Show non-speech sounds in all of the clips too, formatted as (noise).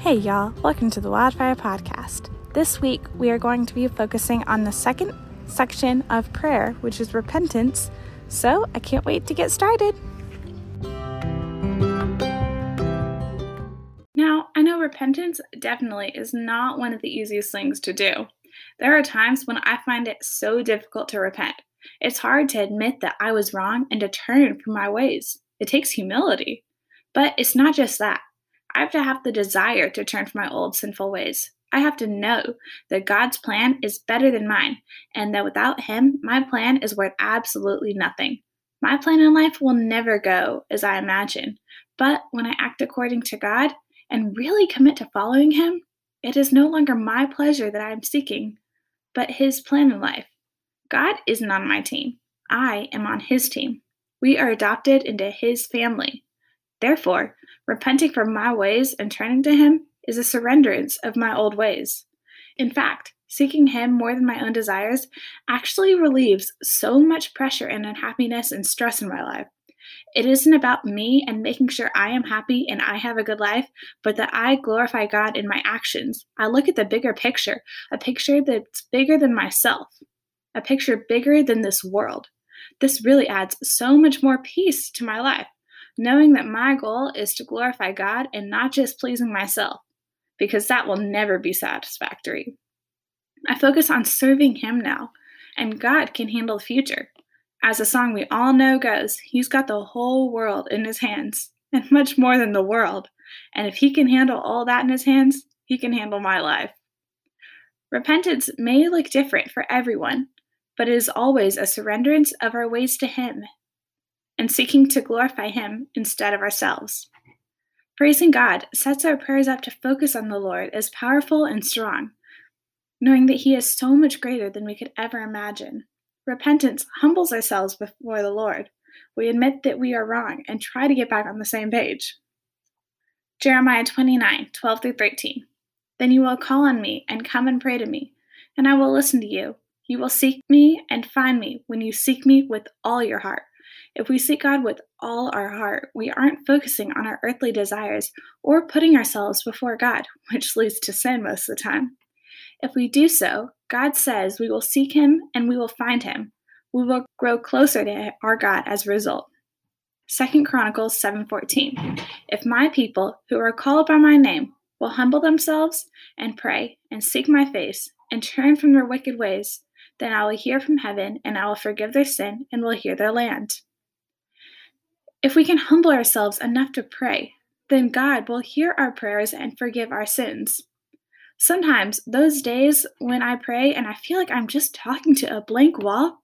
Hey, y'all, welcome to the Wildfire Podcast. This week, we are going to be focusing on the second section of prayer, which is repentance. So, I can't wait to get started. Now, I know repentance definitely is not one of the easiest things to do. There are times when I find it so difficult to repent. It's hard to admit that I was wrong and to turn from my ways. It takes humility. But it's not just that. I have to have the desire to turn from my old sinful ways. I have to know that God's plan is better than mine, and that without Him, my plan is worth absolutely nothing. My plan in life will never go as I imagine, but when I act according to God and really commit to following Him, it is no longer my pleasure that I am seeking, but His plan in life. God isn't on my team, I am on His team. We are adopted into His family. Therefore, repenting from my ways and turning to Him is a surrenderance of my old ways. In fact, seeking Him more than my own desires actually relieves so much pressure and unhappiness and stress in my life. It isn't about me and making sure I am happy and I have a good life, but that I glorify God in my actions. I look at the bigger picture, a picture that's bigger than myself, a picture bigger than this world. This really adds so much more peace to my life knowing that my goal is to glorify God and not just pleasing myself, because that will never be satisfactory. I focus on serving Him now, and God can handle the future. As the song we all know goes, He's got the whole world in His hands, and much more than the world. And if He can handle all that in His hands, He can handle my life. Repentance may look different for everyone, but it is always a surrenderance of our ways to Him and seeking to glorify Him instead of ourselves. Praising God sets our prayers up to focus on the Lord as powerful and strong, knowing that He is so much greater than we could ever imagine. Repentance humbles ourselves before the Lord. We admit that we are wrong and try to get back on the same page. Jeremiah 29 12 through 13. Then you will call on me and come and pray to me, and I will listen to you. You will seek me and find me when you seek me with all your heart. If we seek God with all our heart, we aren't focusing on our earthly desires or putting ourselves before God, (laughs) which leads to sin most of the time. If we do so, God says we will seek Him and we will find Him. We will grow closer to our God as a result. 2 Chronicles 7:14 If my people who are called by my name will humble themselves and pray and seek my face and turn from their wicked ways, then I will hear from heaven and I will forgive their sin and will heal their land. If we can humble ourselves enough to pray, then God will hear our prayers and forgive our sins. Sometimes, those days when I pray and I feel like I'm just talking to a blank wall,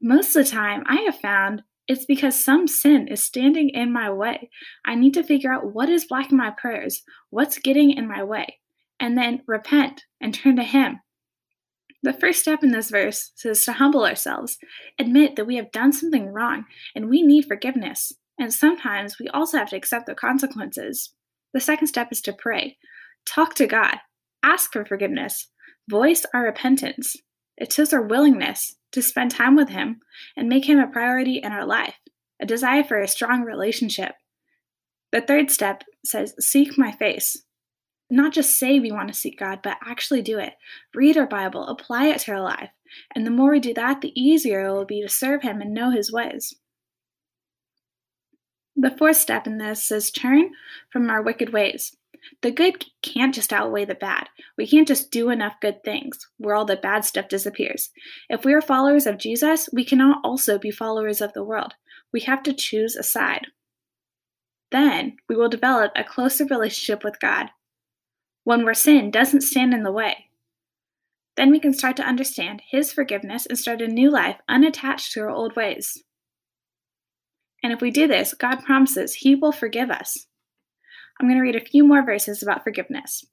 most of the time I have found it's because some sin is standing in my way. I need to figure out what is blocking my prayers, what's getting in my way, and then repent and turn to Him. The first step in this verse is to humble ourselves, admit that we have done something wrong and we need forgiveness. And sometimes we also have to accept the consequences. The second step is to pray. Talk to God. Ask for forgiveness. Voice our repentance. It shows our willingness to spend time with Him and make Him a priority in our life, a desire for a strong relationship. The third step says, Seek my face. Not just say we want to seek God, but actually do it. Read our Bible, apply it to our life. And the more we do that, the easier it will be to serve Him and know His ways. The fourth step in this is turn from our wicked ways. The good can't just outweigh the bad. We can't just do enough good things where all the bad stuff disappears. If we are followers of Jesus, we cannot also be followers of the world. We have to choose a side. Then we will develop a closer relationship with God, one where sin doesn't stand in the way. Then we can start to understand His forgiveness and start a new life unattached to our old ways. And if we do this, God promises He will forgive us. I'm going to read a few more verses about forgiveness.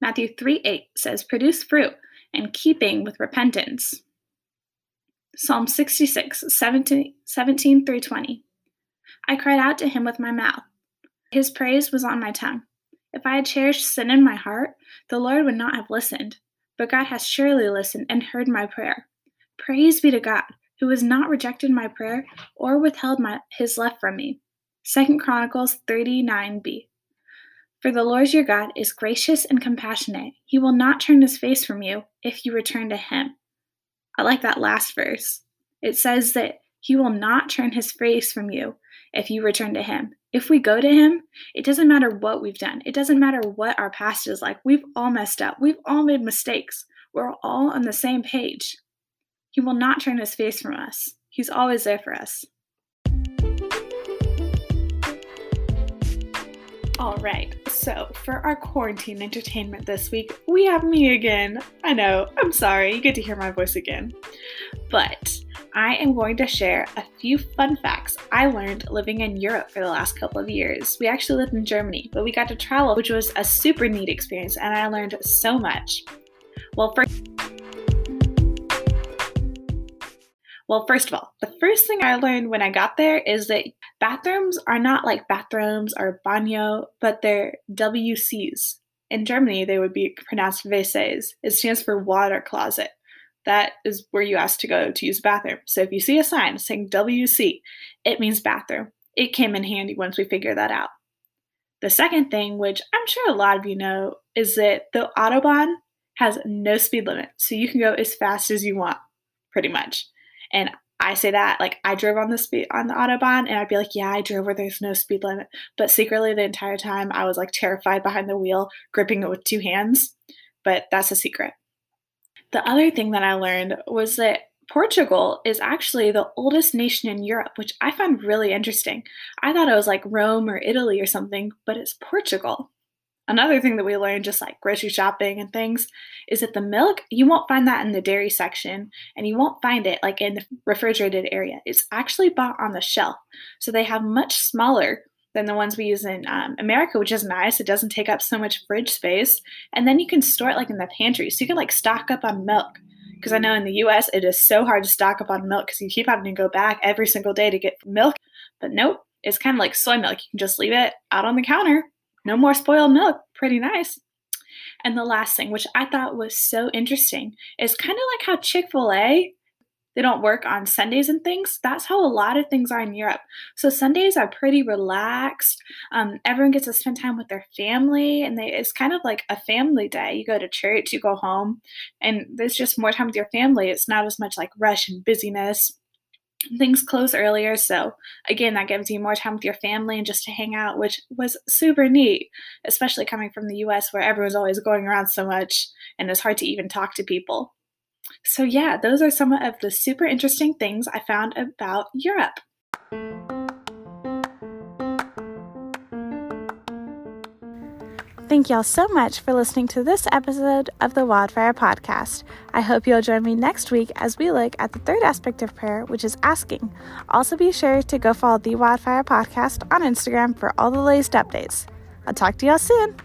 Matthew 3 8 says, Produce fruit in keeping with repentance. Psalm 66 17, 17 through 20. I cried out to him with my mouth. His praise was on my tongue. If I had cherished sin in my heart, the Lord would not have listened. But God has surely listened and heard my prayer. Praise be to God who has not rejected my prayer or withheld my, his love from me. 2 Chronicles 39b. For the Lord your God is gracious and compassionate. He will not turn his face from you if you return to him. I like that last verse. It says that he will not turn his face from you if you return to him. If we go to him, it doesn't matter what we've done. It doesn't matter what our past is like. We've all messed up. We've all made mistakes. We're all on the same page. He will not turn his face from us. He's always there for us. All right, so for our quarantine entertainment this week, we have me again. I know, I'm sorry, you get to hear my voice again. But I am going to share a few fun facts I learned living in Europe for the last couple of years. We actually lived in Germany, but we got to travel, which was a super neat experience, and I learned so much. Well, first, well, first of all, the first thing I learned when I got there is that bathrooms are not like bathrooms or baño, but they're WCs. In Germany, they would be pronounced WCs. It stands for water closet. That is where you ask to go to use a bathroom. So if you see a sign saying WC, it means bathroom. It came in handy once we figured that out. The second thing, which I'm sure a lot of you know, is that the Autobahn has no speed limit. So you can go as fast as you want, pretty much. And I say that like I drove on the speed on the autobahn and I'd be like, yeah, I drove where there's no speed limit. But secretly the entire time I was like terrified behind the wheel, gripping it with two hands. But that's a secret. The other thing that I learned was that Portugal is actually the oldest nation in Europe, which I found really interesting. I thought it was like Rome or Italy or something, but it's Portugal. Another thing that we learned, just like grocery shopping and things, is that the milk, you won't find that in the dairy section and you won't find it like in the refrigerated area. It's actually bought on the shelf. So they have much smaller than the ones we use in um, America, which is nice. It doesn't take up so much fridge space. And then you can store it like in the pantry. So you can like stock up on milk. Because I know in the US, it is so hard to stock up on milk because you keep having to go back every single day to get milk. But nope, it's kind of like soy milk. You can just leave it out on the counter no more spoiled milk. Pretty nice. And the last thing, which I thought was so interesting, is kind of like how Chick fil A, they don't work on Sundays and things. That's how a lot of things are in Europe. So Sundays are pretty relaxed. Um, everyone gets to spend time with their family, and they, it's kind of like a family day. You go to church, you go home, and there's just more time with your family. It's not as much like rush and busyness things close earlier. So again that gives you more time with your family and just to hang out which was super neat especially coming from the us where everyone's always going around so much and it's hard to even talk to people. So yeah those are some of the super interesting things i found about europe Thank y'all so much for listening to this episode of the Wildfire Podcast. I hope you'll join me next week as we look at the third aspect of prayer, which is asking. Also, be sure to go follow the Wildfire Podcast on Instagram for all the latest updates. I'll talk to y'all soon.